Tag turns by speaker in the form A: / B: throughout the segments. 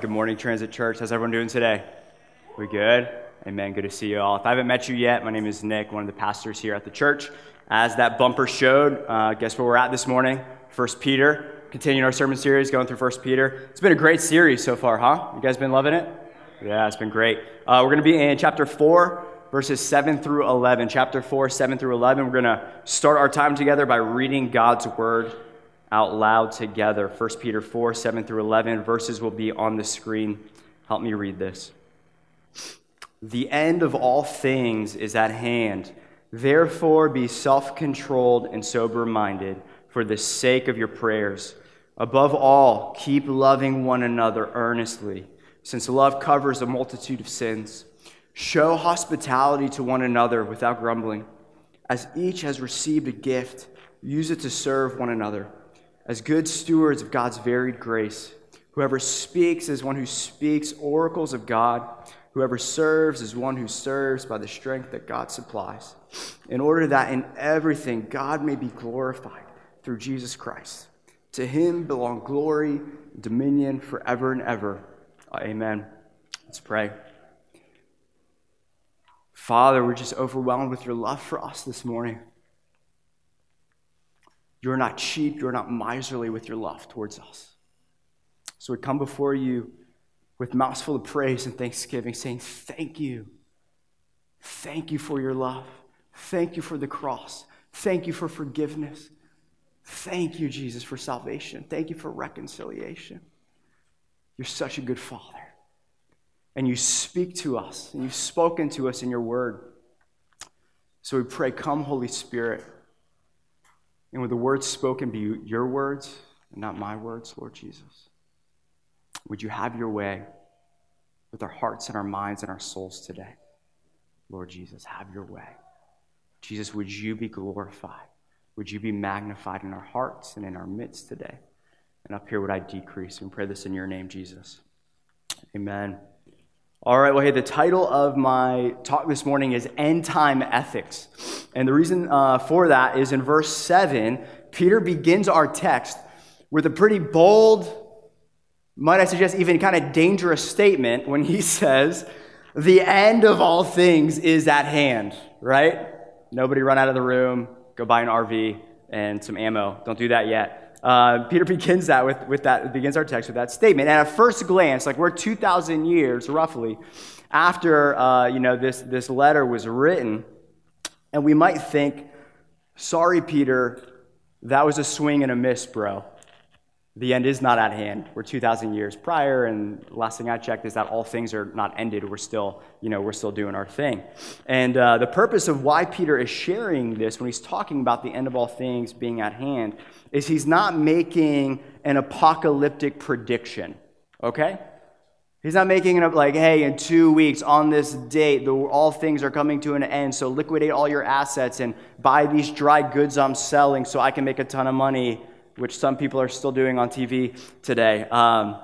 A: good morning, Transit Church. How's everyone doing today? We good? Amen. Good to see you all. If I haven't met you yet, my name is Nick, one of the pastors here at the church. As that bumper showed, uh, guess where we're at this morning? First Peter. Continuing our sermon series, going through First Peter. It's been a great series so far, huh? You guys been loving it? Yeah, it's been great. Uh, we're going to be in chapter 4, verses 7 through 11. Chapter 4, 7 through 11. We're going to start our time together by reading God's word out loud together. 1 Peter 4, 7 through 11. Verses will be on the screen. Help me read this. The end of all things is at hand. Therefore, be self controlled and sober minded for the sake of your prayers. Above all, keep loving one another earnestly, since love covers a multitude of sins. Show hospitality to one another without grumbling. As each has received a gift, use it to serve one another. As good stewards of God's varied grace, whoever speaks is one who speaks oracles of God. Whoever serves is one who serves by the strength that God supplies, in order that in everything God may be glorified through Jesus Christ. To him belong glory, dominion forever and ever. Amen. Let's pray. Father, we're just overwhelmed with your love for us this morning. You're not cheap, you're not miserly with your love towards us. So we come before you with mouths full of praise and thanksgiving, saying, Thank you. Thank you for your love. Thank you for the cross. Thank you for forgiveness. Thank you, Jesus, for salvation. Thank you for reconciliation. You're such a good Father. And you speak to us, and you've spoken to us in your word. So we pray, Come, Holy Spirit. And with the words spoken be your words and not my words, Lord Jesus. Would you have your way with our hearts and our minds and our souls today? Lord Jesus, have your way. Jesus, would you be glorified? Would you be magnified in our hearts and in our midst today? And up here would I decrease? And pray this in your name, Jesus. Amen. All right, well, hey, the title of my talk this morning is End Time Ethics. And the reason uh, for that is in verse 7, Peter begins our text with a pretty bold, might I suggest, even kind of dangerous statement when he says, The end of all things is at hand, right? Nobody run out of the room, go buy an RV and some ammo. Don't do that yet. Uh, Peter begins that with, with that begins our text with that statement. And at first glance, like we're 2,000 years roughly after uh, you know this this letter was written, and we might think, "Sorry, Peter, that was a swing and a miss, bro. The end is not at hand. We're 2,000 years prior, and the last thing I checked is that all things are not ended. We're still, you know, we're still doing our thing. And uh, the purpose of why Peter is sharing this when he's talking about the end of all things being at hand is he's not making an apocalyptic prediction, okay? He's not making it up like, hey, in two weeks on this date, the, all things are coming to an end, so liquidate all your assets and buy these dry goods I'm selling so I can make a ton of money, which some people are still doing on TV today. Um,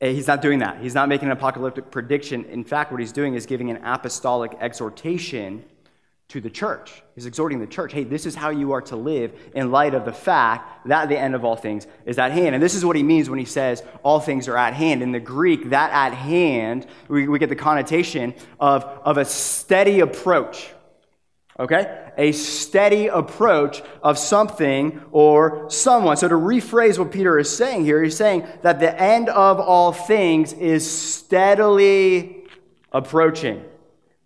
A: he's not doing that. He's not making an apocalyptic prediction. In fact, what he's doing is giving an apostolic exhortation to the church. He's exhorting the church, hey, this is how you are to live in light of the fact that the end of all things is at hand. And this is what he means when he says all things are at hand. In the Greek, that at hand, we, we get the connotation of, of a steady approach. Okay? A steady approach of something or someone. So to rephrase what Peter is saying here, he's saying that the end of all things is steadily approaching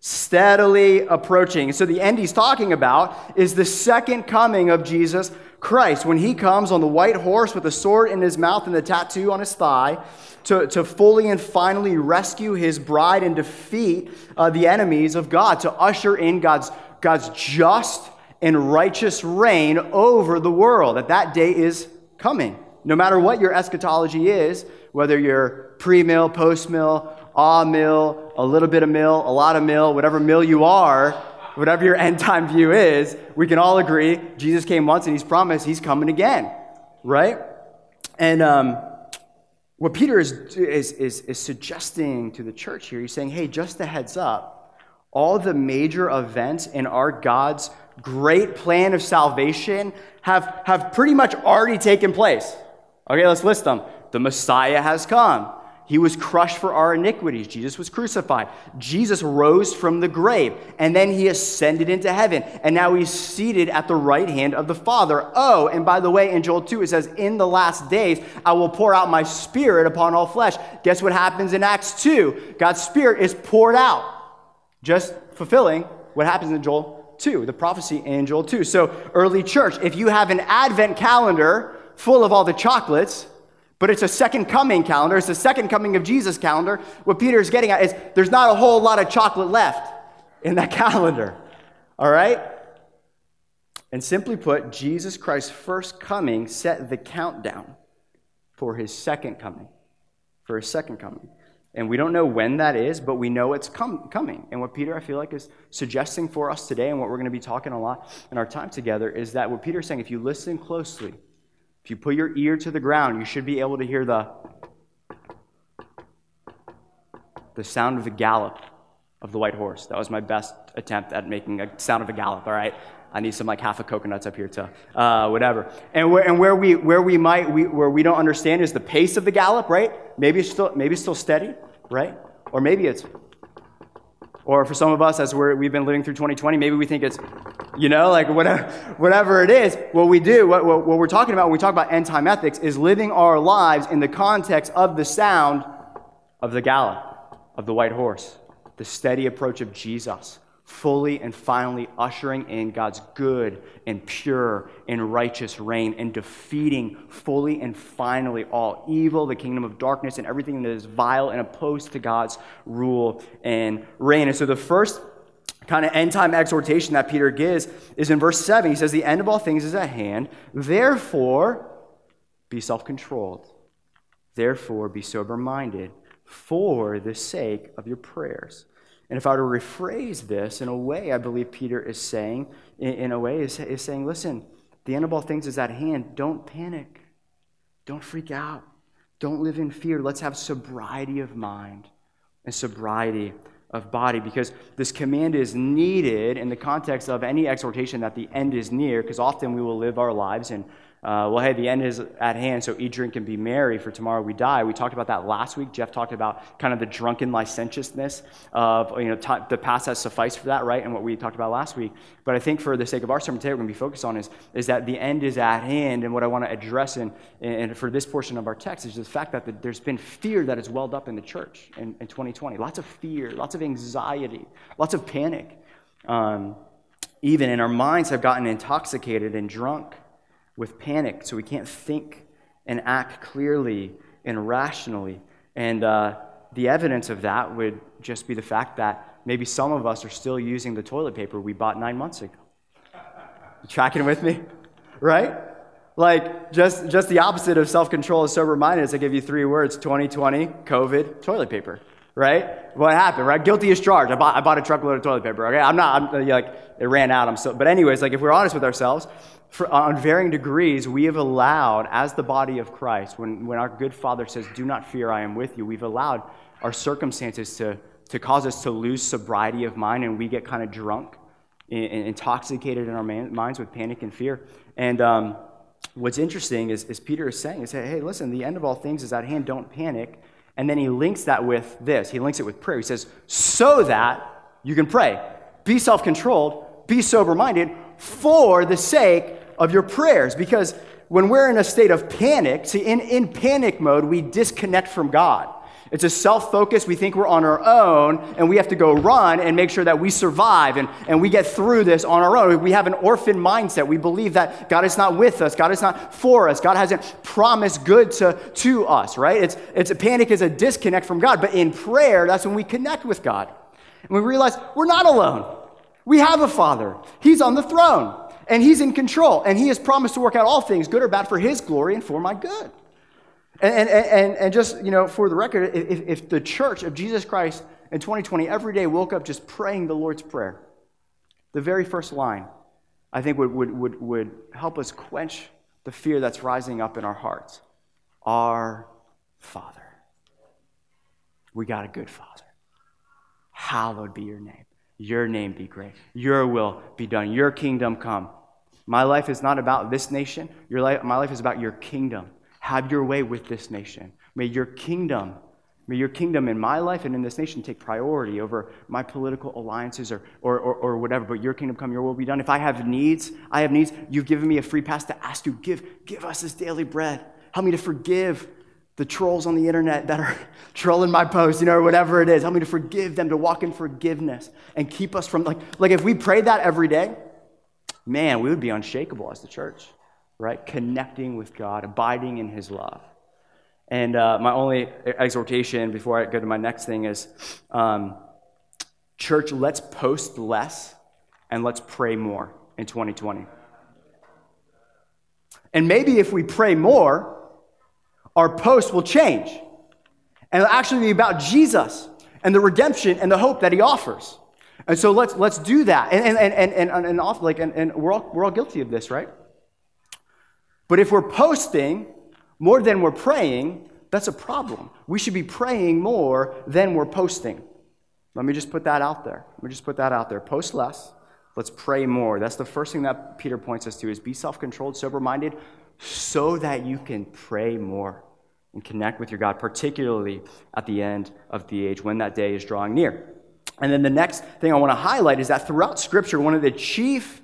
A: steadily approaching. So, the end he's talking about is the second coming of Jesus Christ when he comes on the white horse with a sword in his mouth and the tattoo on his thigh to, to fully and finally rescue his bride and defeat uh, the enemies of God, to usher in God's, God's just and righteous reign over the world. That that day is coming. No matter what your eschatology is, whether you're pre mill, post mill, ah mill, a little bit of mill, a lot of mill, whatever mill you are, whatever your end time view is, we can all agree Jesus came once and he's promised he's coming again, right? And um, what Peter is, is, is, is suggesting to the church here, he's saying, hey, just a heads up, all the major events in our God's great plan of salvation have, have pretty much already taken place. Okay, let's list them. The Messiah has come. He was crushed for our iniquities. Jesus was crucified. Jesus rose from the grave, and then he ascended into heaven, and now he's seated at the right hand of the Father. Oh, and by the way, in Joel 2, it says, In the last days, I will pour out my spirit upon all flesh. Guess what happens in Acts 2? God's spirit is poured out, just fulfilling what happens in Joel 2, the prophecy in Joel 2. So, early church, if you have an Advent calendar full of all the chocolates, but it's a second coming calendar. It's the second coming of Jesus calendar. What Peter is getting at is there's not a whole lot of chocolate left in that calendar. All right? And simply put, Jesus Christ's first coming set the countdown for his second coming. For his second coming. And we don't know when that is, but we know it's com- coming. And what Peter, I feel like, is suggesting for us today, and what we're going to be talking a lot in our time together, is that what Peter's saying, if you listen closely, if you put your ear to the ground, you should be able to hear the, the sound of the gallop of the white horse. That was my best attempt at making a sound of a gallop, all right? I need some like half a coconuts up here to uh, whatever. And where, and where we where we might we, where we don't understand is the pace of the gallop, right? Maybe it's still maybe it's still steady, right? Or maybe it's or for some of us, as we have been living through 2020, maybe we think it's, you know, like whatever, whatever it is. What we do, what, what, what we're talking about when we talk about end time ethics, is living our lives in the context of the sound of the gallop, of the white horse, the steady approach of Jesus fully and finally ushering in God's good and pure and righteous reign and defeating fully and finally all evil, the kingdom of darkness, and everything that is vile and opposed to God's rule and reign. And so the first kind of end time exhortation that Peter gives is in verse 7. He says, The end of all things is at hand. Therefore, be self controlled. Therefore, be sober minded for the sake of your prayers. And if I were to rephrase this in a way, I believe Peter is saying, in, a way, is, is saying, listen, the end of all things is at hand. Don't panic. Don't freak out. Don't live in fear. Let's have sobriety of mind and sobriety of body because this command is needed in the context of any exhortation that the end is near, because often we will live our lives in uh, well, hey, the end is at hand, so eat, drink, and be merry, for tomorrow we die. We talked about that last week. Jeff talked about kind of the drunken licentiousness of, you know, t- the past has sufficed for that, right? And what we talked about last week. But I think for the sake of our sermon today, we're going to be focused on is, is that the end is at hand. And what I want to address in, in, for this portion of our text is the fact that the, there's been fear that has welled up in the church in, in 2020. Lots of fear, lots of anxiety, lots of panic. Um, even, and our minds have gotten intoxicated and drunk with panic, so we can't think and act clearly and rationally. And uh, the evidence of that would just be the fact that maybe some of us are still using the toilet paper we bought nine months ago. You tracking with me? Right? Like, just, just the opposite of self control is sober mindedness. I give you three words 2020, COVID, toilet paper. Right? What happened, right? Guilty as charged. I bought, I bought a truckload of toilet paper. Okay? I'm not, I'm, like, it ran out. I'm so, but, anyways, like, if we're honest with ourselves, for, on varying degrees, we have allowed, as the body of Christ, when, when our good Father says, Do not fear, I am with you, we've allowed our circumstances to, to cause us to lose sobriety of mind and we get kind of drunk and, intoxicated in our man, minds with panic and fear. And um, what's interesting is, is Peter is saying, is, Hey, listen, the end of all things is at hand, don't panic. And then he links that with this. He links it with prayer. He says, So that you can pray. Be self controlled, be sober minded for the sake of your prayers because when we're in a state of panic, see, in, in panic mode, we disconnect from God. It's a self focus. We think we're on our own and we have to go run and make sure that we survive and, and we get through this on our own. We have an orphan mindset. We believe that God is not with us, God is not for us, God hasn't promised good to, to us, right? It's, it's a panic is a disconnect from God. But in prayer, that's when we connect with God. And we realize we're not alone. We have a Father, He's on the throne and he's in control, and he has promised to work out all things, good or bad, for his glory and for my good. And, and, and, and just, you know, for the record, if, if the church of Jesus Christ in 2020 every day woke up just praying the Lord's Prayer, the very first line, I think would, would, would, would help us quench the fear that's rising up in our hearts. Our Father. We got a good Father. Hallowed be your name. Your name be great. Your will be done. Your kingdom come. My life is not about this nation. Your life, my life is about your kingdom. Have your way with this nation. May your kingdom, may your kingdom in my life and in this nation take priority over my political alliances or, or, or, or whatever. But your kingdom come, your will be done. If I have needs, I have needs. You've given me a free pass to ask you, give, give us this daily bread. Help me to forgive the trolls on the internet that are trolling my posts, you know, or whatever it is. Help me to forgive them, to walk in forgiveness and keep us from, like, like if we prayed that every day, man, we would be unshakable as the church right? Connecting with God, abiding in His love. And uh, my only exhortation before I go to my next thing is um, church, let's post less and let's pray more in 2020. And maybe if we pray more, our post will change. And it'll actually be about Jesus and the redemption and the hope that he offers. And so let's, let's do that. And, and, and, and, and, like, and, and we're, all, we're all guilty of this, right? But if we're posting more than we're praying, that's a problem. We should be praying more than we're posting. Let me just put that out there. Let me just put that out there. Post less. Let's pray more. That's the first thing that Peter points us to is be self-controlled, sober-minded, so that you can pray more and connect with your God, particularly at the end of the age when that day is drawing near. And then the next thing I want to highlight is that throughout Scripture, one of the chief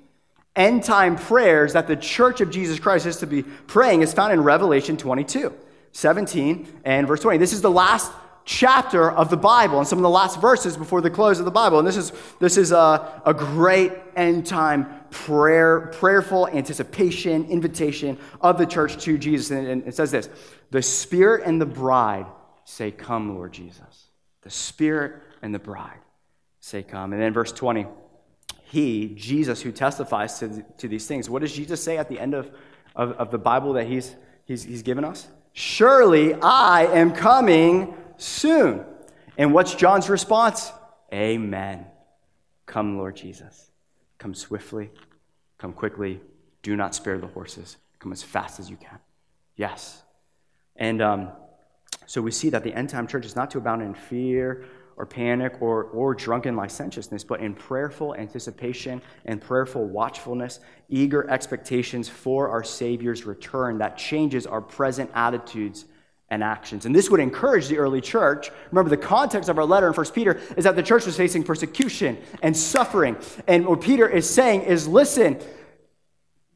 A: end time prayers that the church of Jesus Christ is to be praying is found in Revelation 22, 17, and verse 20. This is the last chapter of the Bible and some of the last verses before the close of the Bible. And this is, this is a, a great end time prayer, prayerful anticipation, invitation of the church to Jesus. And it says this The Spirit and the bride say, Come, Lord Jesus. The Spirit and the bride say, Come. And then verse 20 he, Jesus, who testifies to, to these things. What does Jesus say at the end of, of, of the Bible that he's, he's, he's given us? Surely I am coming soon. And what's John's response? Amen. Come, Lord Jesus. Come swiftly, come quickly. Do not spare the horses. Come as fast as you can. Yes. And um, so we see that the end time church is not to abound in fear or panic or, or drunken licentiousness, but in prayerful anticipation and prayerful watchfulness, eager expectations for our Savior's return that changes our present attitudes and actions. And this would encourage the early church. Remember, the context of our letter in 1 Peter is that the church was facing persecution and suffering. And what Peter is saying is listen,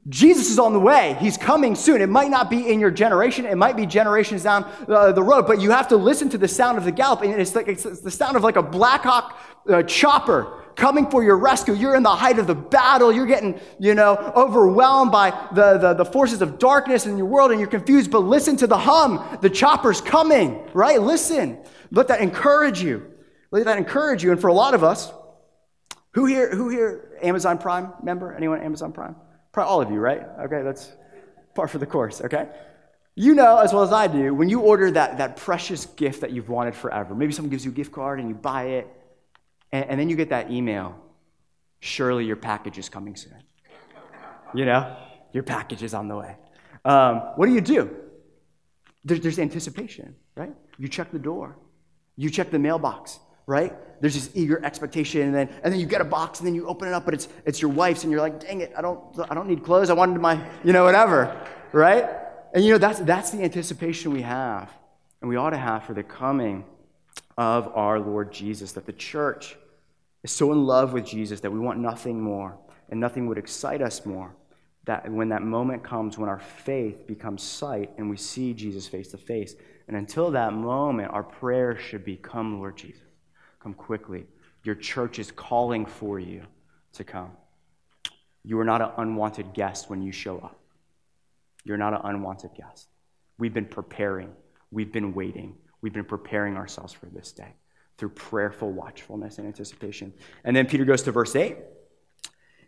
A: Jesus is on the way. He's coming soon. It might not be in your generation. It might be generations down uh, the road, but you have to listen to the sound of the gallop. And it's, like, it's, it's the sound of like a Black Hawk uh, chopper coming for your rescue. You're in the height of the battle. You're getting, you know, overwhelmed by the, the, the forces of darkness in your world and you're confused. But listen to the hum. The chopper's coming, right? Listen. Let that encourage you. Let that encourage you. And for a lot of us, who here, who here, Amazon Prime member? Anyone Amazon Prime? Probably all of you, right? Okay, that's par for the course, okay? You know as well as I do, when you order that, that precious gift that you've wanted forever, maybe someone gives you a gift card and you buy it, and, and then you get that email, surely your package is coming soon. You know, your package is on the way. Um, what do you do? There, there's anticipation, right? You check the door, you check the mailbox, right? There's this eager expectation, and then, and then you get a box, and then you open it up, but it's, it's your wife's, and you're like, dang it, I don't, I don't need clothes. I wanted my, you know, whatever, right? And you know, that's, that's the anticipation we have, and we ought to have for the coming of our Lord Jesus, that the church is so in love with Jesus that we want nothing more, and nothing would excite us more that when that moment comes when our faith becomes sight and we see Jesus face to face. And until that moment, our prayer should be, Come, Lord Jesus. Come quickly. Your church is calling for you to come. You are not an unwanted guest when you show up. You're not an unwanted guest. We've been preparing, we've been waiting, we've been preparing ourselves for this day through prayerful watchfulness and anticipation. And then Peter goes to verse 8,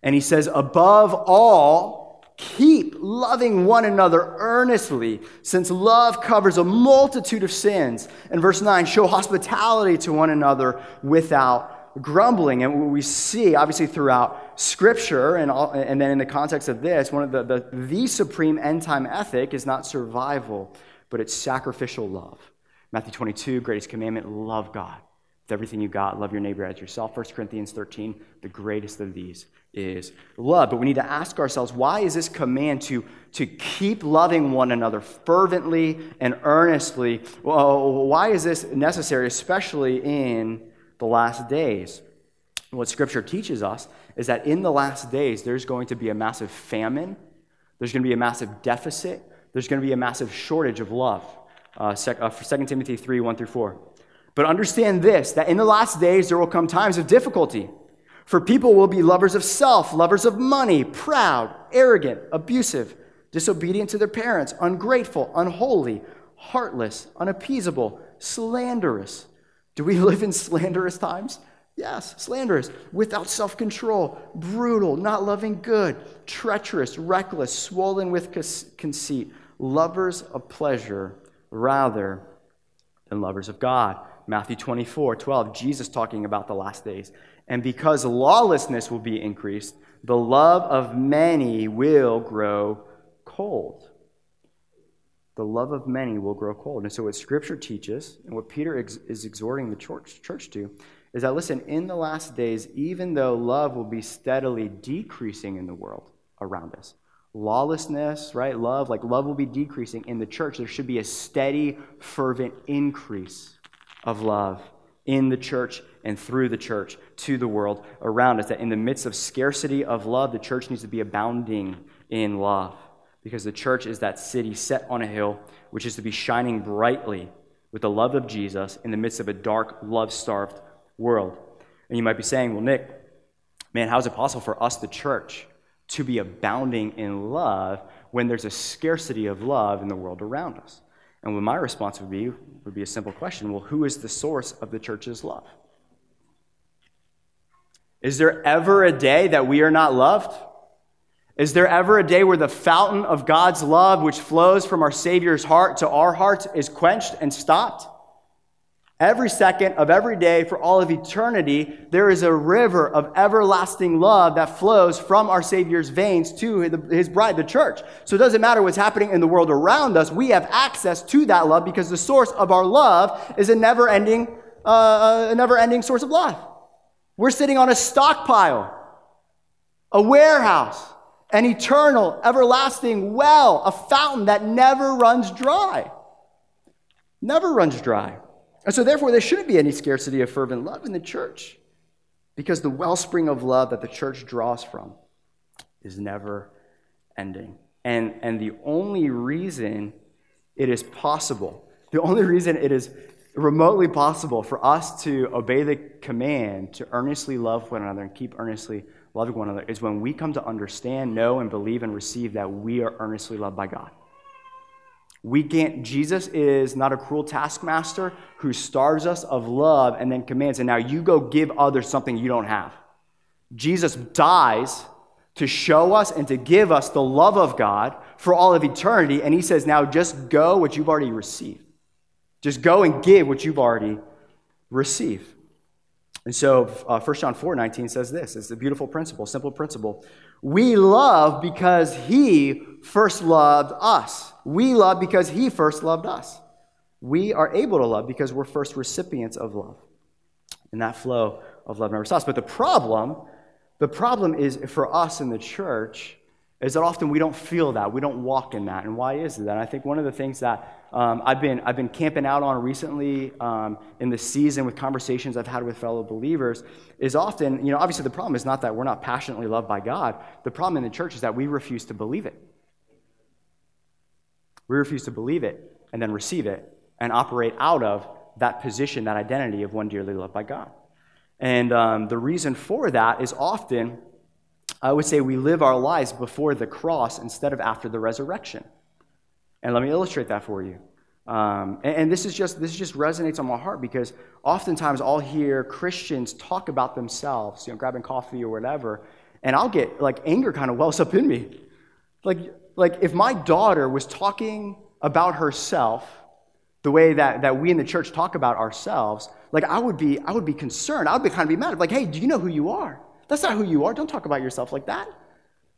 A: and he says, Above all, Keep loving one another earnestly, since love covers a multitude of sins. And verse 9, show hospitality to one another without grumbling. And what we see, obviously, throughout Scripture, and, all, and then in the context of this, one of the, the, the supreme end time ethic is not survival, but it's sacrificial love. Matthew 22, greatest commandment love God. With everything you got, love your neighbor as yourself. 1 Corinthians 13, the greatest of these is love. But we need to ask ourselves why is this command to, to keep loving one another fervently and earnestly? Well, why is this necessary, especially in the last days? What Scripture teaches us is that in the last days, there's going to be a massive famine, there's going to be a massive deficit, there's going to be a massive shortage of love. Uh, 2 uh, Timothy 3 1 through 4. But understand this that in the last days, there will come times of difficulty. For people will be lovers of self, lovers of money, proud, arrogant, abusive, disobedient to their parents, ungrateful, unholy, heartless, unappeasable, slanderous. Do we live in slanderous times? Yes, slanderous, without self control, brutal, not loving good, treacherous, reckless, swollen with conceit, lovers of pleasure rather than lovers of God. Matthew 24, 12, Jesus talking about the last days. And because lawlessness will be increased, the love of many will grow cold. The love of many will grow cold. And so, what Scripture teaches, and what Peter ex- is exhorting the church, church to, is that listen, in the last days, even though love will be steadily decreasing in the world around us, lawlessness, right? Love, like love will be decreasing in the church. There should be a steady, fervent increase of love in the church and through the church to the world around us. That in the midst of scarcity of love, the church needs to be abounding in love because the church is that city set on a hill which is to be shining brightly with the love of Jesus in the midst of a dark, love starved world. And you might be saying, well, Nick, man, how is it possible for us, the church, to be abounding in love when there's a scarcity of love in the world around us? And what my response would be would be a simple question well, who is the source of the church's love? Is there ever a day that we are not loved? Is there ever a day where the fountain of God's love, which flows from our Savior's heart to our hearts, is quenched and stopped? Every second of every day for all of eternity, there is a river of everlasting love that flows from our Savior's veins to his bride, the church. So it doesn't matter what's happening in the world around us, we have access to that love because the source of our love is a never ending, uh, a never ending source of love. We're sitting on a stockpile, a warehouse, an eternal, everlasting well, a fountain that never runs dry. Never runs dry. And so, therefore, there shouldn't be any scarcity of fervent love in the church because the wellspring of love that the church draws from is never ending. And, and the only reason it is possible, the only reason it is remotely possible for us to obey the command to earnestly love one another and keep earnestly loving one another is when we come to understand, know, and believe and receive that we are earnestly loved by God. We can't, Jesus is not a cruel taskmaster who starves us of love and then commands, and now you go give others something you don't have. Jesus dies to show us and to give us the love of God for all of eternity, and he says, now just go what you've already received. Just go and give what you've already received. And so uh, 1 John 4 19 says this it's a beautiful principle, simple principle. We love because he first loved us. We love because he first loved us. We are able to love because we're first recipients of love. And that flow of love never stops. But the problem, the problem is for us in the church is that often we don't feel that. We don't walk in that. And why is it that? I think one of the things that um, I've, been, I've been camping out on recently um, in the season with conversations I've had with fellow believers is often, you know, obviously the problem is not that we're not passionately loved by God. The problem in the church is that we refuse to believe it. We refuse to believe it and then receive it and operate out of that position, that identity of one dearly loved by God. And um, the reason for that is often I would say we live our lives before the cross instead of after the resurrection. And let me illustrate that for you. Um, and, and, this is just this just resonates on my heart because oftentimes I'll hear Christians talk about themselves, you know, grabbing coffee or whatever, and I'll get like anger kind of wells up in me Like, like if my daughter was talking about herself the way that, that we in the church talk about ourselves, like I would be, I would be concerned. I would be kind of be mad. Like, hey, do you know who you are? That's not who you are. Don't talk about yourself like that.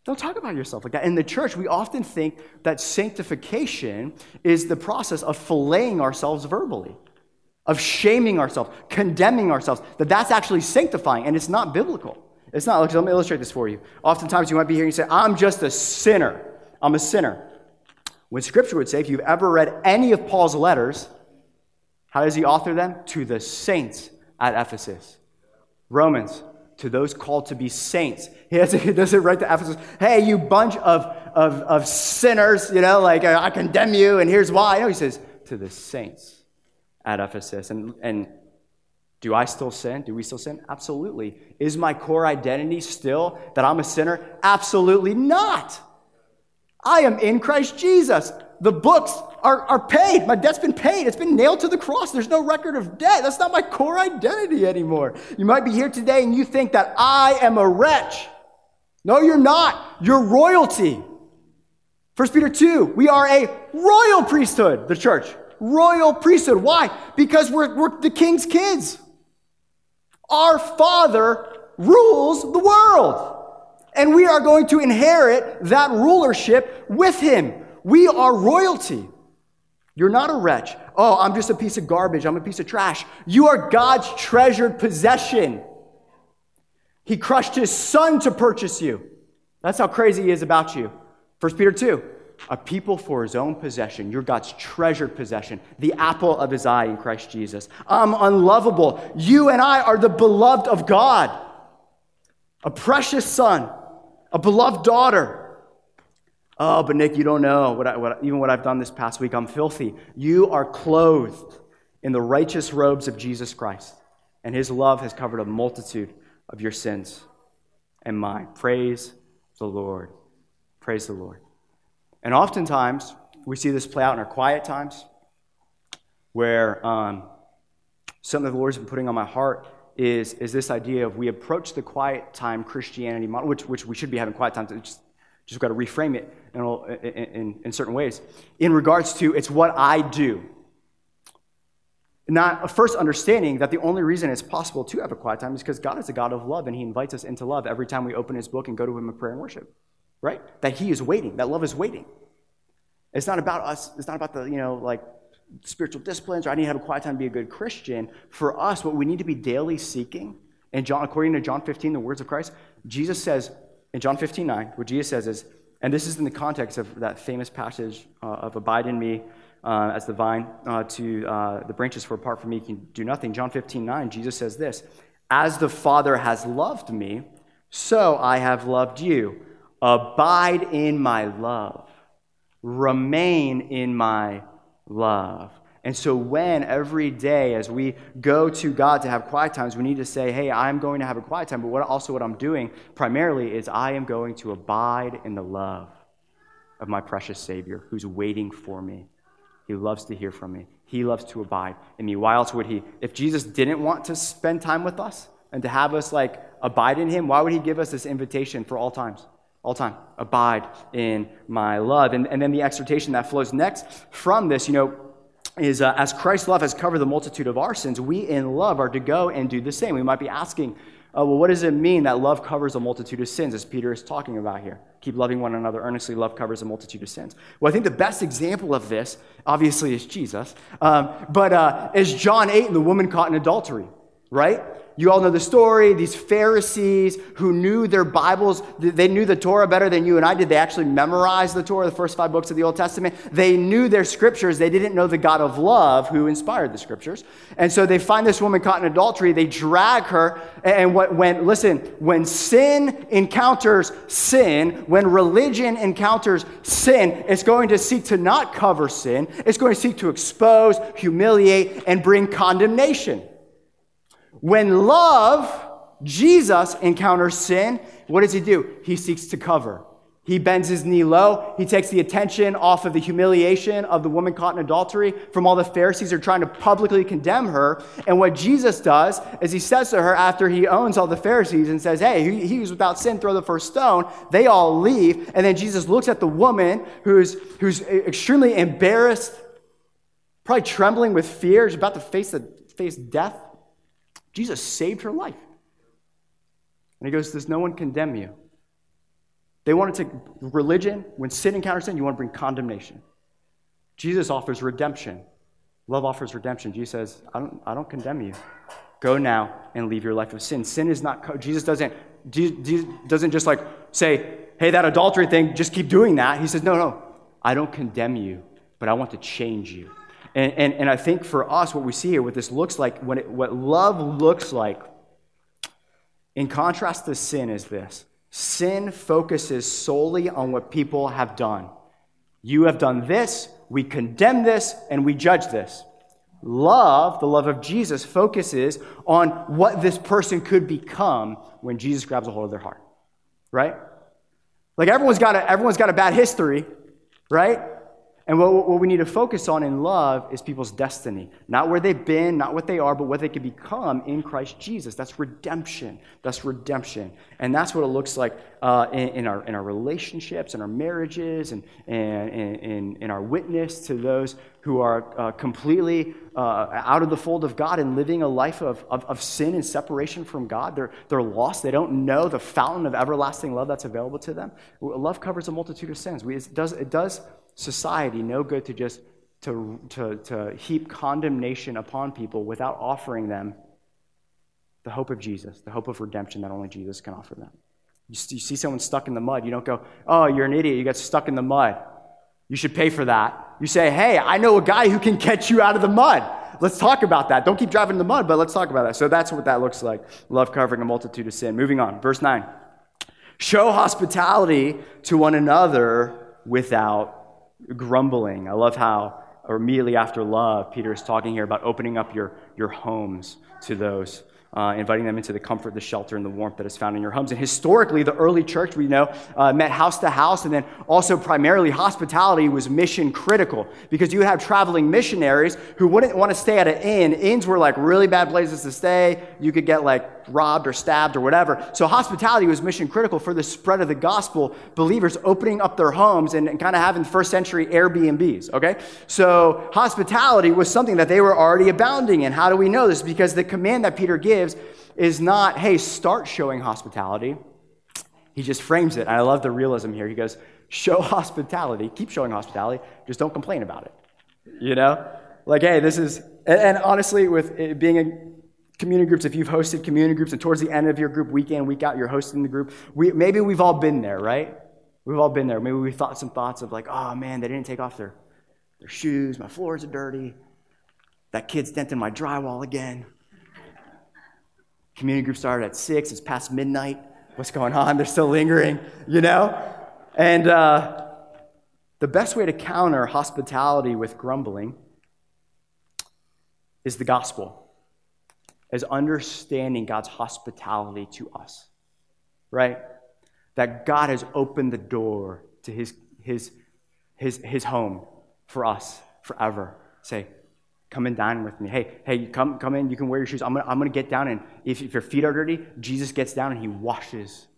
A: Don't talk about yourself like that. In the church, we often think that sanctification is the process of filleting ourselves verbally, of shaming ourselves, condemning ourselves, that that's actually sanctifying, and it's not biblical. It's not. Let me illustrate this for you. Oftentimes, you might be hearing you say, I'm just a sinner. I'm a sinner. When Scripture would say, if you've ever read any of Paul's letters, how does he author them? To the saints at Ephesus. Romans, to those called to be saints. He, has, he does it right to Ephesus. Hey, you bunch of, of, of sinners, you know, like uh, I condemn you, and here's why. No, he says, to the saints at Ephesus. And, and do I still sin? Do we still sin? Absolutely. Is my core identity still that I'm a sinner? Absolutely not. I am in Christ Jesus. The books are, are paid. My debt's been paid. It's been nailed to the cross. There's no record of debt. That's not my core identity anymore. You might be here today and you think that I am a wretch. No, you're not. You're royalty. 1 Peter 2, we are a royal priesthood, the church. Royal priesthood. Why? Because we're, we're the king's kids. Our father rules the world. And we are going to inherit that rulership with him. We are royalty. You're not a wretch. Oh, I'm just a piece of garbage. I'm a piece of trash. You are God's treasured possession. He crushed his son to purchase you. That's how crazy he is about you. 1 Peter 2 a people for his own possession. You're God's treasured possession, the apple of his eye in Christ Jesus. I'm unlovable. You and I are the beloved of God, a precious son, a beloved daughter. Oh, but Nick, you don't know what, I, what even what I've done this past week. I'm filthy. You are clothed in the righteous robes of Jesus Christ, and his love has covered a multitude of your sins and mine. Praise the Lord. Praise the Lord. And oftentimes, we see this play out in our quiet times where um, something the Lord's been putting on my heart is, is this idea of we approach the quiet time Christianity model, which, which we should be having quiet times. Just, just got to reframe it in, in, in certain ways. In regards to it's what I do. Not a first understanding that the only reason it's possible to have a quiet time is because God is a God of love and He invites us into love every time we open His book and go to Him in prayer and worship right? That he is waiting, that love is waiting. It's not about us, it's not about the, you know, like spiritual disciplines or I need to have a quiet time to be a good Christian. For us, what we need to be daily seeking, and John, according to John 15, the words of Christ, Jesus says in John 15, 9, what Jesus says is, and this is in the context of that famous passage uh, of abide in me uh, as the vine uh, to uh, the branches for apart from me can do nothing. John 15, 9, Jesus says this, as the Father has loved me, so I have loved you. Abide in my love. Remain in my love. And so, when every day, as we go to God to have quiet times, we need to say, Hey, I'm going to have a quiet time, but what, also what I'm doing primarily is I am going to abide in the love of my precious Savior who's waiting for me. He loves to hear from me, He loves to abide in me. Why else would He? If Jesus didn't want to spend time with us and to have us like abide in Him, why would He give us this invitation for all times? all time. Abide in my love. And, and then the exhortation that flows next from this, you know, is uh, as Christ's love has covered the multitude of our sins, we in love are to go and do the same. We might be asking, uh, well, what does it mean that love covers a multitude of sins, as Peter is talking about here? Keep loving one another earnestly. Love covers a multitude of sins. Well, I think the best example of this, obviously, is Jesus, um, but uh, is John 8 and the woman caught in adultery, right? You all know the story. These Pharisees who knew their Bibles, they knew the Torah better than you and I did. They actually memorized the Torah, the first five books of the Old Testament. They knew their scriptures. They didn't know the God of love who inspired the scriptures. And so they find this woman caught in adultery. They drag her. And what, when, listen, when sin encounters sin, when religion encounters sin, it's going to seek to not cover sin, it's going to seek to expose, humiliate, and bring condemnation. When love, Jesus, encounters sin, what does he do? He seeks to cover, He bends his knee low. He takes the attention off of the humiliation of the woman caught in adultery from all the Pharisees who are trying to publicly condemn her. And what Jesus does is he says to her after he owns all the Pharisees and says, Hey, he, who's without sin, throw the first stone. They all leave. And then Jesus looks at the woman who's, who's extremely embarrassed, probably trembling with fear, she's about to face, the, face death. Jesus saved her life. And he goes, Does no one condemn you? They want to take religion, when sin encounters sin, you want to bring condemnation. Jesus offers redemption. Love offers redemption. Jesus says, I don't, I don't condemn you. Go now and leave your life of sin. Sin is not, Jesus doesn't, Jesus doesn't just like say, hey, that adultery thing, just keep doing that. He says, no, no, I don't condemn you, but I want to change you. And, and, and I think for us, what we see here, what this looks like, when it, what love looks like, in contrast to sin, is this Sin focuses solely on what people have done. You have done this, we condemn this, and we judge this. Love, the love of Jesus, focuses on what this person could become when Jesus grabs a hold of their heart. Right? Like everyone's got a, everyone's got a bad history, right? And what, what we need to focus on in love is people's destiny. Not where they've been, not what they are, but what they can become in Christ Jesus. That's redemption. That's redemption. And that's what it looks like uh, in, in, our, in our relationships, in our marriages, and, and in, in our witness to those who are uh, completely uh, out of the fold of God and living a life of, of, of sin and separation from God. They're, they're lost. They don't know the fountain of everlasting love that's available to them. Love covers a multitude of sins. We, it does, it does society no good to just to, to, to heap condemnation upon people without offering them the hope of Jesus, the hope of redemption that only Jesus can offer them. You, see someone stuck in the mud, you don't go, oh, you're an idiot, you got stuck in the mud. You should pay for that. You say, hey, I know a guy who can catch you out of the mud. Let's talk about that. Don't keep driving in the mud, but let's talk about that. So that's what that looks like. Love covering a multitude of sin. Moving on, verse 9. Show hospitality to one another without grumbling. I love how or immediately after love, Peter is talking here about opening up your, your homes to those uh, inviting them into the comfort, the shelter, and the warmth that is found in your homes. And historically, the early church, we know, uh, met house to house, and then also primarily hospitality was mission critical because you would have traveling missionaries who wouldn't want to stay at an inn. Inns were like really bad places to stay. You could get like robbed or stabbed or whatever. So hospitality was mission critical for the spread of the gospel, believers opening up their homes and, and kind of having first century Airbnbs, okay? So hospitality was something that they were already abounding in. How do we know this? Because the command that Peter gives is not, hey, start showing hospitality. He just frames it. I love the realism here. He goes, show hospitality, keep showing hospitality, just don't complain about it. You know? Like, hey, this is, and, honestly, with being in community groups, if you've hosted community groups and towards the end of your group, week in, week out, you're hosting the group, we, maybe we've all been there, right? We've all been there. Maybe we thought some thoughts of like, oh man, they didn't take off their, their shoes, my floors are dirty, that kid's denting my drywall again. Community group started at 6. It's past midnight. What's going on? They're still lingering, you know? And uh, the best way to counter hospitality with grumbling is the gospel, is understanding God's hospitality to us, right? That God has opened the door to his, his, his, his home for us forever. Say, Come and dine with me. Hey, hey, come, come in. You can wear your shoes. I'm gonna, I'm gonna get down, and if, if your feet are dirty, Jesus gets down and he washes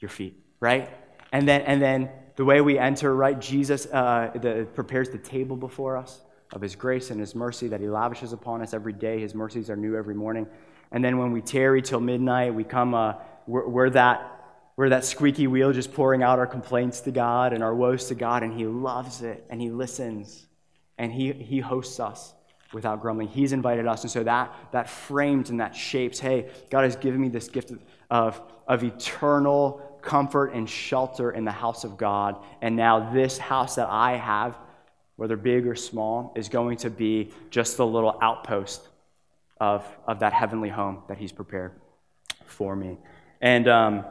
A: your feet, right? And then, and then the way we enter, right? Jesus uh, the, prepares the table before us of his grace and his mercy that he lavishes upon us every day. His mercies are new every morning. And then when we tarry till midnight, we come, uh, we're, we're, that, we're that squeaky wheel just pouring out our complaints to God and our woes to God, and he loves it and he listens and he, he hosts us without grumbling. He's invited us. And so that, that frames and that shapes hey, God has given me this gift of, of eternal comfort and shelter in the house of God. And now this house that I have, whether big or small, is going to be just a little outpost of, of that heavenly home that He's prepared for me. And um,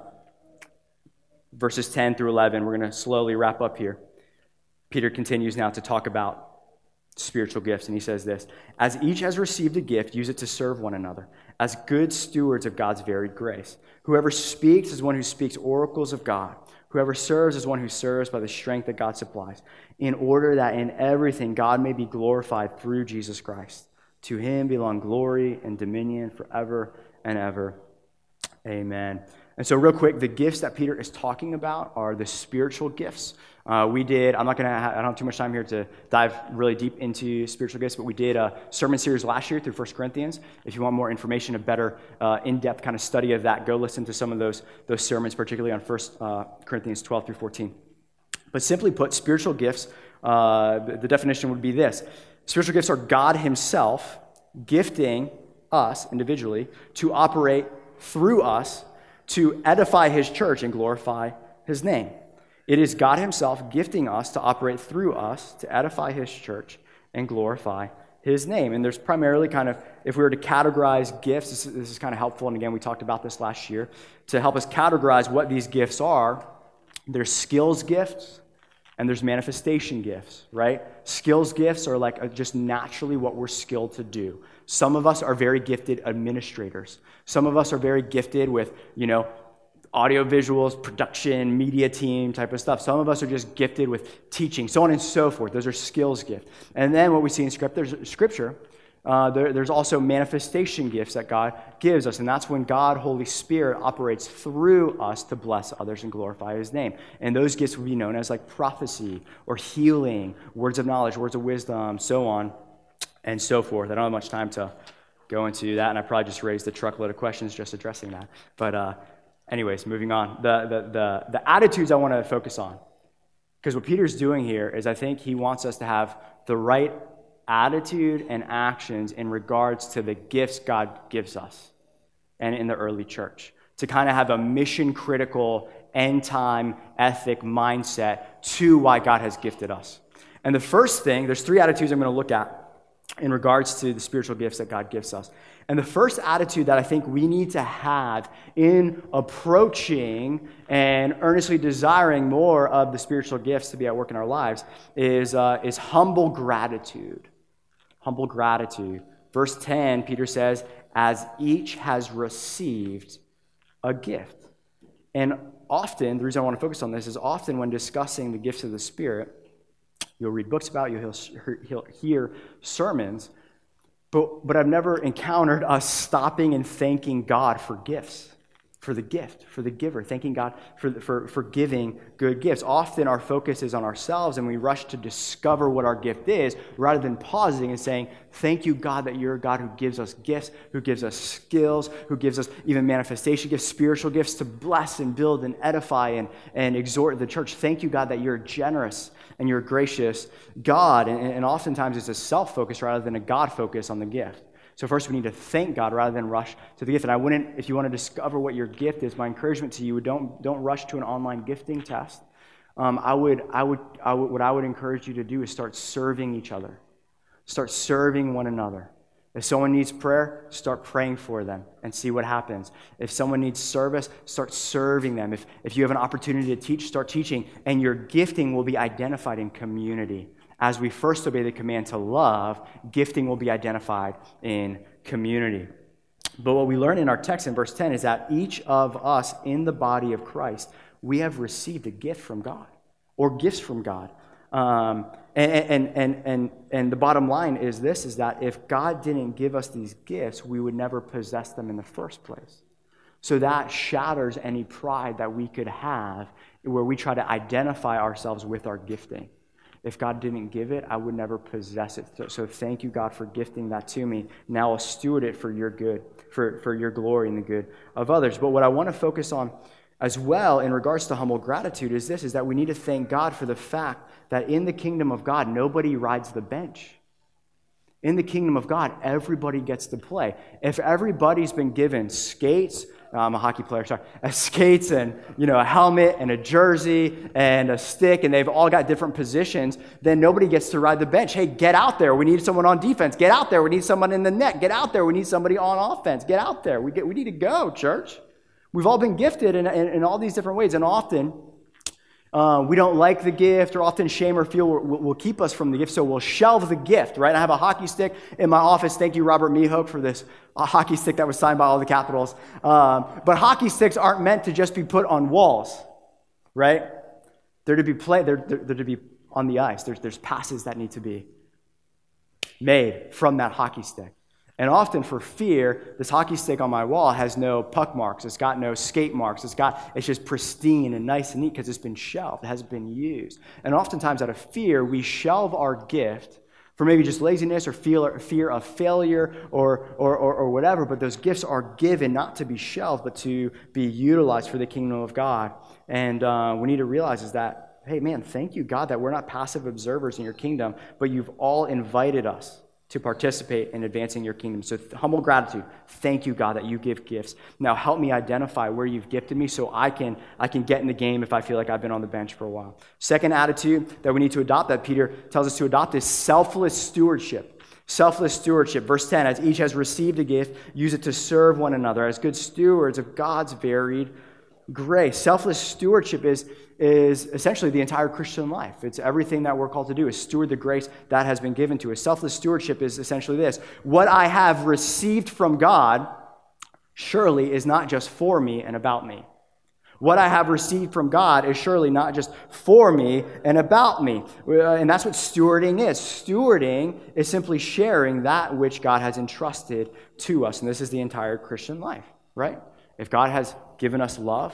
A: verses 10 through 11, we're going to slowly wrap up here. Peter continues now to talk about spiritual gifts. And he says this As each has received a gift, use it to serve one another, as good stewards of God's varied grace. Whoever speaks is one who speaks oracles of God. Whoever serves is one who serves by the strength that God supplies, in order that in everything God may be glorified through Jesus Christ. To him belong glory and dominion forever and ever. Amen. And so, real quick, the gifts that Peter is talking about are the spiritual gifts. Uh, we did, I'm not going to, I don't have too much time here to dive really deep into spiritual gifts, but we did a sermon series last year through 1 Corinthians. If you want more information, a better uh, in depth kind of study of that, go listen to some of those, those sermons, particularly on 1 uh, Corinthians 12 through 14. But simply put, spiritual gifts, uh, the, the definition would be this spiritual gifts are God Himself gifting us individually to operate through us to edify His church and glorify His name. It is God Himself gifting us to operate through us to edify His church and glorify His name. And there's primarily kind of, if we were to categorize gifts, this, this is kind of helpful. And again, we talked about this last year. To help us categorize what these gifts are, there's skills gifts and there's manifestation gifts, right? Skills gifts are like just naturally what we're skilled to do. Some of us are very gifted administrators. Some of us are very gifted with, you know, audio visuals, production, media team type of stuff. Some of us are just gifted with teaching, so on and so forth. Those are skills gifts. And then what we see in scripture, uh, there, there's also manifestation gifts that God gives us, and that's when God, Holy Spirit, operates through us to bless others and glorify His name. And those gifts would be known as like prophecy or healing, words of knowledge, words of wisdom, so on and so forth. I don't have much time to go into that, and I probably just raised a truckload of questions just addressing that. But uh, anyways, moving on. The, the, the, the attitudes I want to focus on. Because what Peter's doing here is I think he wants us to have the right attitude and actions in regards to the gifts God gives us and in the early church. To kind of have a mission critical, end time ethic mindset to why God has gifted us. And the first thing, there's three attitudes I'm going to look at in regards to the spiritual gifts that God gives us. And the first attitude that I think we need to have in approaching and earnestly desiring more of the spiritual gifts to be at work in our lives is, uh, is humble gratitude. Humble gratitude. Verse 10, Peter says, as each has received a gift. And often, the reason I want to focus on this is often when discussing the gifts of the Spirit, you'll read books about, you. He'll hear sermons but, but I've never encountered us stopping and thanking God for gifts, for the gift, for the giver, thanking God for, for, for giving good gifts. Often our focus is on ourselves and we rush to discover what our gift is rather than pausing and saying, Thank you, God, that you're a God who gives us gifts, who gives us skills, who gives us even manifestation gifts, spiritual gifts to bless and build and edify and, and exhort the church. Thank you, God, that you're generous and you're gracious God. And, and oftentimes it's a self focus rather than a God focus on the gift. So, first, we need to thank God rather than rush to the gift. And I wouldn't, if you want to discover what your gift is, my encouragement to you would don't, don't rush to an online gifting test. Um, I would, I would, I would, what I would encourage you to do is start serving each other, start serving one another. If someone needs prayer, start praying for them and see what happens. If someone needs service, start serving them. If, if you have an opportunity to teach, start teaching. And your gifting will be identified in community. As we first obey the command to love, gifting will be identified in community. But what we learn in our text in verse 10 is that each of us in the body of Christ, we have received a gift from God or gifts from God. Um, and, and, and, and, and the bottom line is this is that if God didn't give us these gifts, we would never possess them in the first place. So that shatters any pride that we could have where we try to identify ourselves with our gifting. If God didn't give it, I would never possess it. So, so, thank you, God, for gifting that to me. Now I'll steward it for your good, for, for your glory and the good of others. But what I want to focus on as well in regards to humble gratitude is this is that we need to thank God for the fact that in the kingdom of God, nobody rides the bench. In the kingdom of God, everybody gets to play. If everybody's been given skates, uh, I'm a hockey player, sorry, a uh, skates and you know a helmet and a jersey and a stick, and they've all got different positions, then nobody gets to ride the bench. Hey, get out there. We need someone on defense. Get out there. We need someone in the net. Get out there. We need somebody on offense. Get out there. We, get, we need to go, church. We've all been gifted in, in, in all these different ways, and often uh, we don't like the gift, or often shame or fear will, will, keep us from the gift, so we'll shelve the gift, right? I have a hockey stick in my office. Thank you, Robert Mehoke, for this a hockey stick that was signed by all the Capitals. Um, but hockey sticks aren't meant to just be put on walls. right? They're to be played, they're, they're, they're to be on the ice. There's, there's passes that need to be made from that hockey stick. And often for fear, this hockey stick on my wall has no puck marks. It's got no skate marks. It's got it's just pristine and nice and neat because it's been shelved. It hasn't been used. And oftentimes out of fear, we shelve our gift for maybe just laziness or fear, of failure or, or, or, or whatever. But those gifts are given not to be shelved, but to be utilized for the kingdom of God. And uh, we need to realize is that, hey, man, thank you, God, that we're not passive observers in your kingdom, but you've all invited us to participate in advancing your kingdom. So, humble gratitude. Thank you, God, that you give gifts. Now, help me identify where you've gifted me so I can, I can get in the game if I feel like I've been on the bench for a while. Second attitude that we need to adopt, that Peter tells us to adopt, is selfless stewardship. Selfless stewardship. Verse 10 As each has received a gift, use it to serve one another as good stewards of God's varied grace. Selfless stewardship is, is essentially the entire Christian life. It's everything that we're called to do, is steward the grace that has been given to us. Selfless stewardship is essentially this what I have received from God surely is not just for me and about me. What I have received from God is surely not just for me and about me. Uh, and that's what stewarding is. Stewarding is simply sharing that which God has entrusted to us. And this is the entire Christian life, right? If God has given us love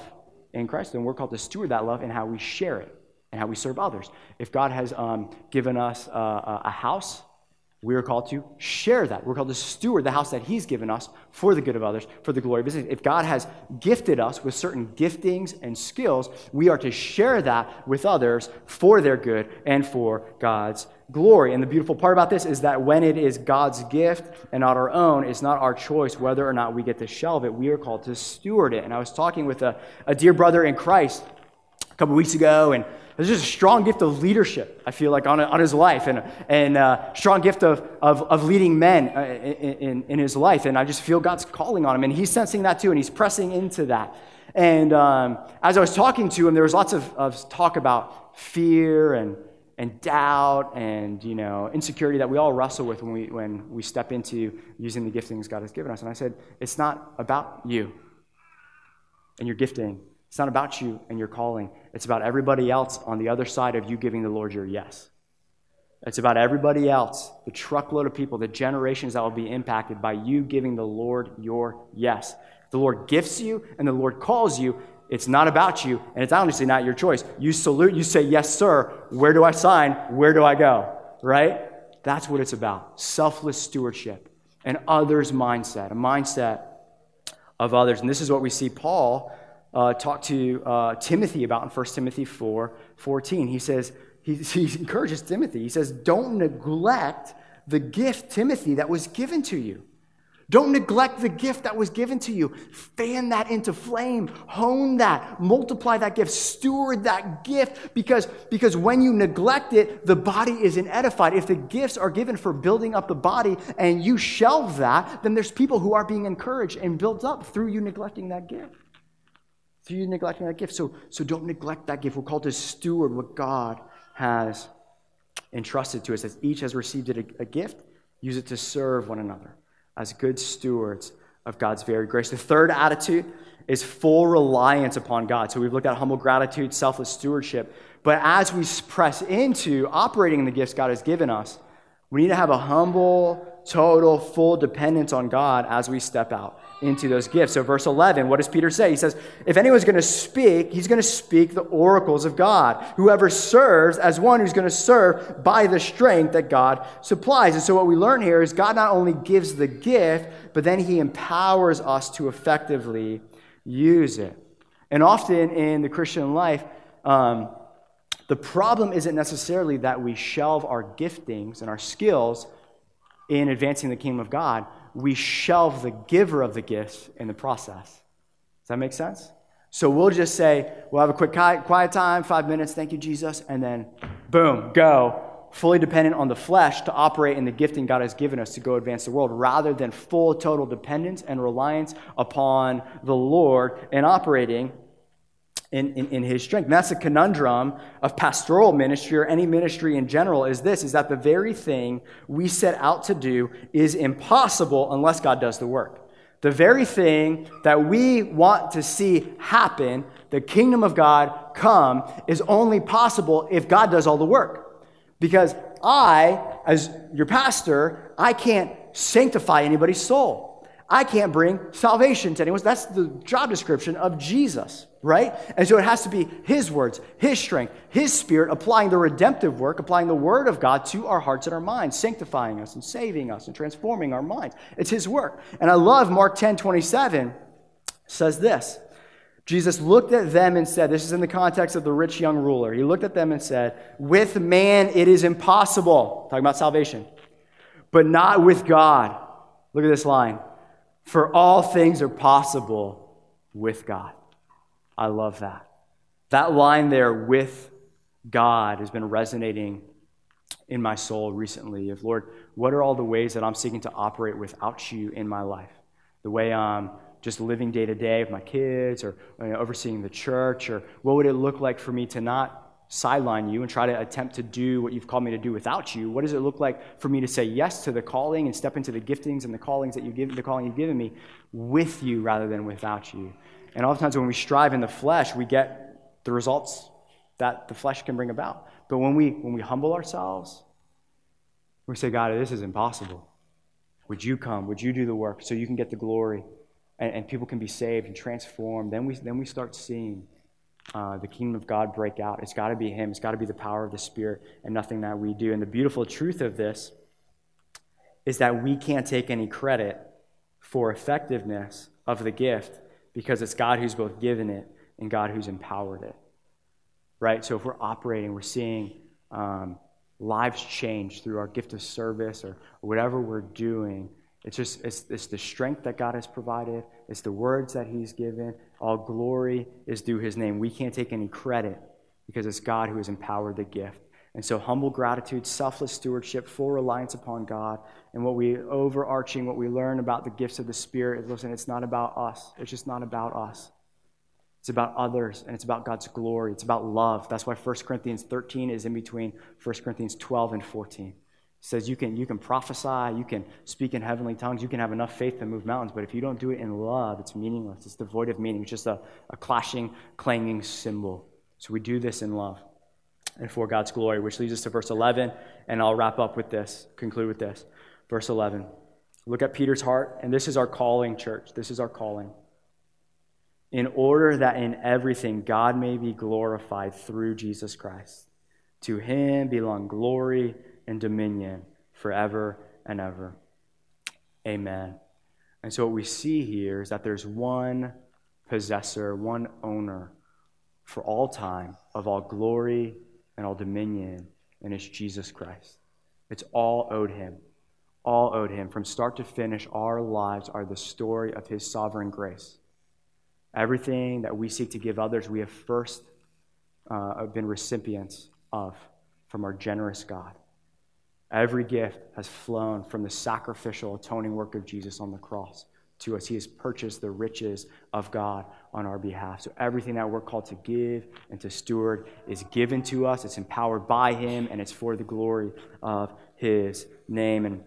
A: in Christ, then we're called to steward that love and how we share it and how we serve others. If God has um, given us uh, a house, we are called to share that. We're called to steward the house that He's given us for the good of others, for the glory of His name. If God has gifted us with certain giftings and skills, we are to share that with others for their good and for God's glory. And the beautiful part about this is that when it is God's gift and not our own, it's not our choice whether or not we get to shelve it. We are called to steward it. And I was talking with a, a dear brother in Christ a couple weeks ago, and there's just a strong gift of leadership, I feel like, on, on his life, and a uh, strong gift of, of, of leading men uh, in, in, in, his life. And I just feel God's calling on him, and he's sensing that too, and he's pressing into that. And um, as I was talking to him, there was lots of, of talk about fear and and doubt and you know insecurity that we all wrestle with when we when we step into using the giftings God has given us. And I said, it's not about you and your gifting. It's not about you and your calling. It's about everybody else on the other side of you giving the Lord your yes. It's about everybody else, the truckload of people, the generations that will be impacted by you giving the Lord your yes. the Lord gifts you and the Lord calls you, it's not about you, and it's honestly not your choice. You salute, you say, Yes, sir. Where do I sign? Where do I go? Right? That's what it's about selfless stewardship, an others mindset, a mindset of others. And this is what we see Paul uh, talk to uh, Timothy about in 1 Timothy 4 14. He says, he, he encourages Timothy. He says, Don't neglect the gift, Timothy, that was given to you. Don't neglect the gift that was given to you. Fan that into flame. Hone that. Multiply that gift. Steward that gift because, because when you neglect it, the body isn't edified. If the gifts are given for building up the body and you shelve that, then there's people who are being encouraged and built up through you neglecting that gift. Through you neglecting that gift. So, so don't neglect that gift. We're called to steward what God has entrusted to us. As each has received it a, a gift, use it to serve one another as good stewards of God's very grace. The third attitude is full reliance upon God. So we've looked at humble gratitude, selfless stewardship. But as we press into operating the gifts God has given us, we need to have a humble, total, full dependence on God as we step out into those gifts. So, verse 11, what does Peter say? He says, If anyone's going to speak, he's going to speak the oracles of God. Whoever serves as one who's going to serve by the strength that God supplies. And so, what we learn here is God not only gives the gift, but then he empowers us to effectively use it. And often in the Christian life, um, the problem isn't necessarily that we shelve our giftings and our skills in advancing the kingdom of God. We shelve the giver of the gifts in the process. Does that make sense? So we'll just say, we'll have a quick quiet time, five minutes, thank you, Jesus, and then boom, go, fully dependent on the flesh to operate in the gifting God has given us to go advance the world, rather than full total dependence and reliance upon the Lord and operating in, in, in, his strength. And that's the conundrum of pastoral ministry or any ministry in general is this, is that the very thing we set out to do is impossible unless God does the work. The very thing that we want to see happen, the kingdom of God come is only possible if God does all the work. Because I, as your pastor, I can't sanctify anybody's soul. I can't bring salvation to anyone. That's the job description of Jesus right? And so it has to be His words, His strength, His Spirit applying the redemptive work, applying the Word of God to our hearts and our minds, sanctifying us and saving us and transforming our minds. It's His work. And I love Mark 10 27 says this. Jesus looked at them and said, This is in the context of the rich young ruler. He looked at them and said, With man it is impossible, talking about salvation, but not with God. Look at this line. For all things are possible with God. I love that. That line there with God has been resonating in my soul recently of Lord, what are all the ways that I'm seeking to operate without you in my life? The way I'm just living day to day with my kids or you know, overseeing the church, or what would it look like for me to not sideline you and try to attempt to do what you've called me to do without you? What does it look like for me to say yes to the calling and step into the giftings and the callings that you give, the calling you've given me with you rather than without you? And oftentimes, when we strive in the flesh, we get the results that the flesh can bring about. But when we, when we humble ourselves, we say, God, this is impossible. Would you come? Would you do the work so you can get the glory and, and people can be saved and transformed? Then we, then we start seeing uh, the kingdom of God break out. It's got to be Him, it's got to be the power of the Spirit and nothing that we do. And the beautiful truth of this is that we can't take any credit for effectiveness of the gift because it's God who's both given it and God who's empowered it. Right? So if we're operating, we're seeing um, lives change through our gift of service or, whatever we're doing. It's just it's, it's the strength that God has provided. It's the words that He's given. All glory is due His name. We can't take any credit because it's God who has empowered the gift. And so, humble gratitude, selfless stewardship, full reliance upon God, and what we overarching, what we learn about the gifts of the Spirit is listen, it's not about us. It's just not about us. It's about others, and it's about God's glory. It's about love. That's why 1 Corinthians 13 is in between 1 Corinthians 12 and 14. Says you can, you can prophesy, you can speak in heavenly tongues, you can have enough faith to move mountains, but if you don't do it in love, it's meaningless. It's devoid of meaning. It's just a, a clashing, clanging cymbal. So we do this in love and for God's glory, which leads us to verse 11. And I'll wrap up with this, conclude with this. Verse 11. Look at Peter's heart, and this is our calling, church. This is our calling. In order that in everything God may be glorified through Jesus Christ. To him belong glory and dominion forever and ever. Amen. And so, what we see here is that there's one possessor, one owner for all time of all glory and all dominion, and it's Jesus Christ. It's all owed him. All owed him. From start to finish, our lives are the story of his sovereign grace. Everything that we seek to give others, we have first uh, been recipients of from our generous God. Every gift has flown from the sacrificial atoning work of Jesus on the cross to us. He has purchased the riches of God on our behalf. So everything that we're called to give and to steward is given to us. It's empowered by Him, and it's for the glory of His name. And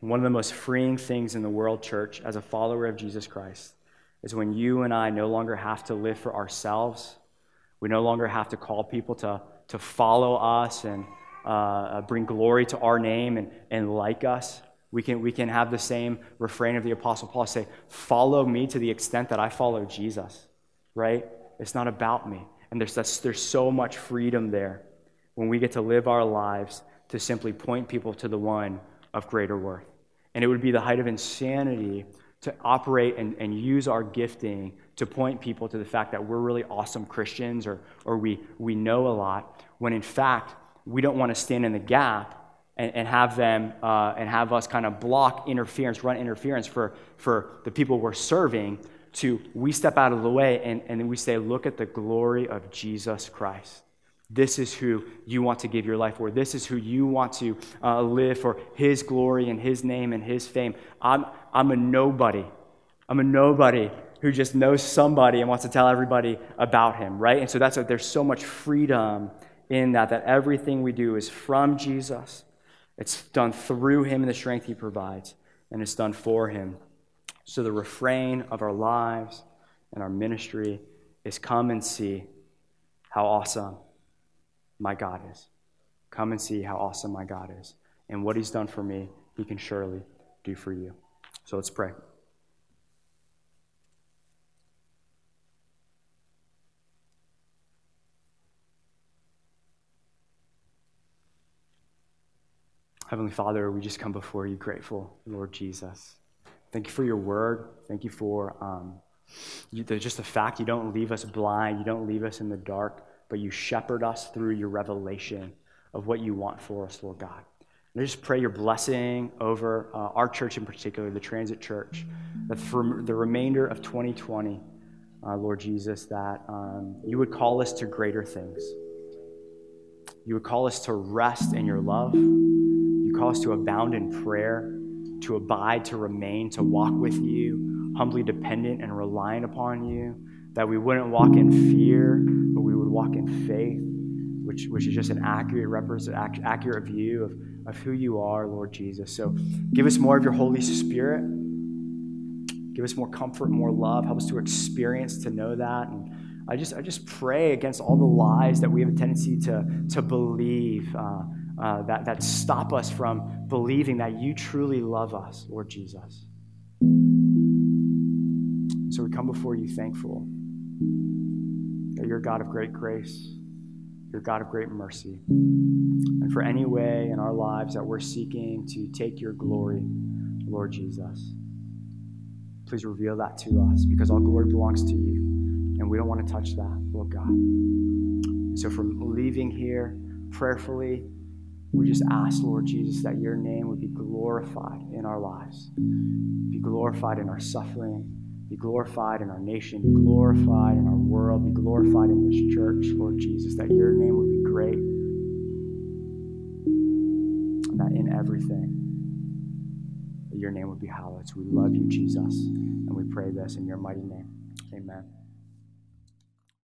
A: one of the most freeing things in the world, church, as a follower of Jesus Christ, is when you and I no longer have to live for ourselves. We no longer have to call people to, to follow us and uh, bring glory to our name and, and like us. We can, we can have the same refrain of the Apostle Paul say, Follow me to the extent that I follow Jesus, right? It's not about me. And there's, there's so much freedom there when we get to live our lives to simply point people to the one of greater worth. And it would be the height of insanity to operate and, and use our gifting to point people to the fact that we're really awesome Christians or, or we, we know a lot, when in fact, we don't want to stand in the gap and, and have them uh, and have us kind of block interference, run interference for, for the people we're serving, to we step out of the way and, and we say, Look at the glory of Jesus Christ. This is who you want to give your life for. This is who you want to uh, live for His glory and His name and His fame. I'm, I'm a nobody. I'm a nobody who just knows somebody and wants to tell everybody about Him, right? And so that's there's so much freedom in that, that everything we do is from Jesus it's done through him and the strength he provides, and it's done for him. So the refrain of our lives and our ministry is come and see. how awesome my God is. Come and see how awesome my God is. And what he's done for me, he can surely do for you. So let's pray. Heavenly Father, we just come before you grateful, Lord Jesus. Thank you for your word. Thank you for um, you, the, just the fact you don't leave us blind, you don't leave us in the dark, but you shepherd us through your revelation of what you want for us, Lord God. And I just pray your blessing over uh, our church in particular, the Transit Church, that for the remainder of 2020, uh, Lord Jesus, that um, you would call us to greater things. You would call us to rest in your love. To abound in prayer, to abide, to remain, to walk with you, humbly dependent and reliant upon you, that we wouldn't walk in fear, but we would walk in faith, which, which is just an accurate, represent, accurate view of, of who you are, Lord Jesus. So give us more of your Holy Spirit. Give us more comfort, more love. Help us to experience, to know that. And I just, I just pray against all the lies that we have a tendency to, to believe. Uh, uh, that, that stop us from believing that you truly love us, Lord Jesus. So we come before you thankful that you're a God of great grace, you're a God of great mercy. And for any way in our lives that we're seeking to take your glory, Lord Jesus, please reveal that to us because all glory belongs to you. And we don't want to touch that, Lord God. So from leaving here prayerfully, we just ask, Lord Jesus, that your name would be glorified in our lives, be glorified in our suffering, be glorified in our nation, be glorified in our world, be glorified in this church, Lord Jesus, that your name would be great, and that in everything, that your name would be hallowed. So we love you, Jesus, and we pray this in your mighty name. Amen.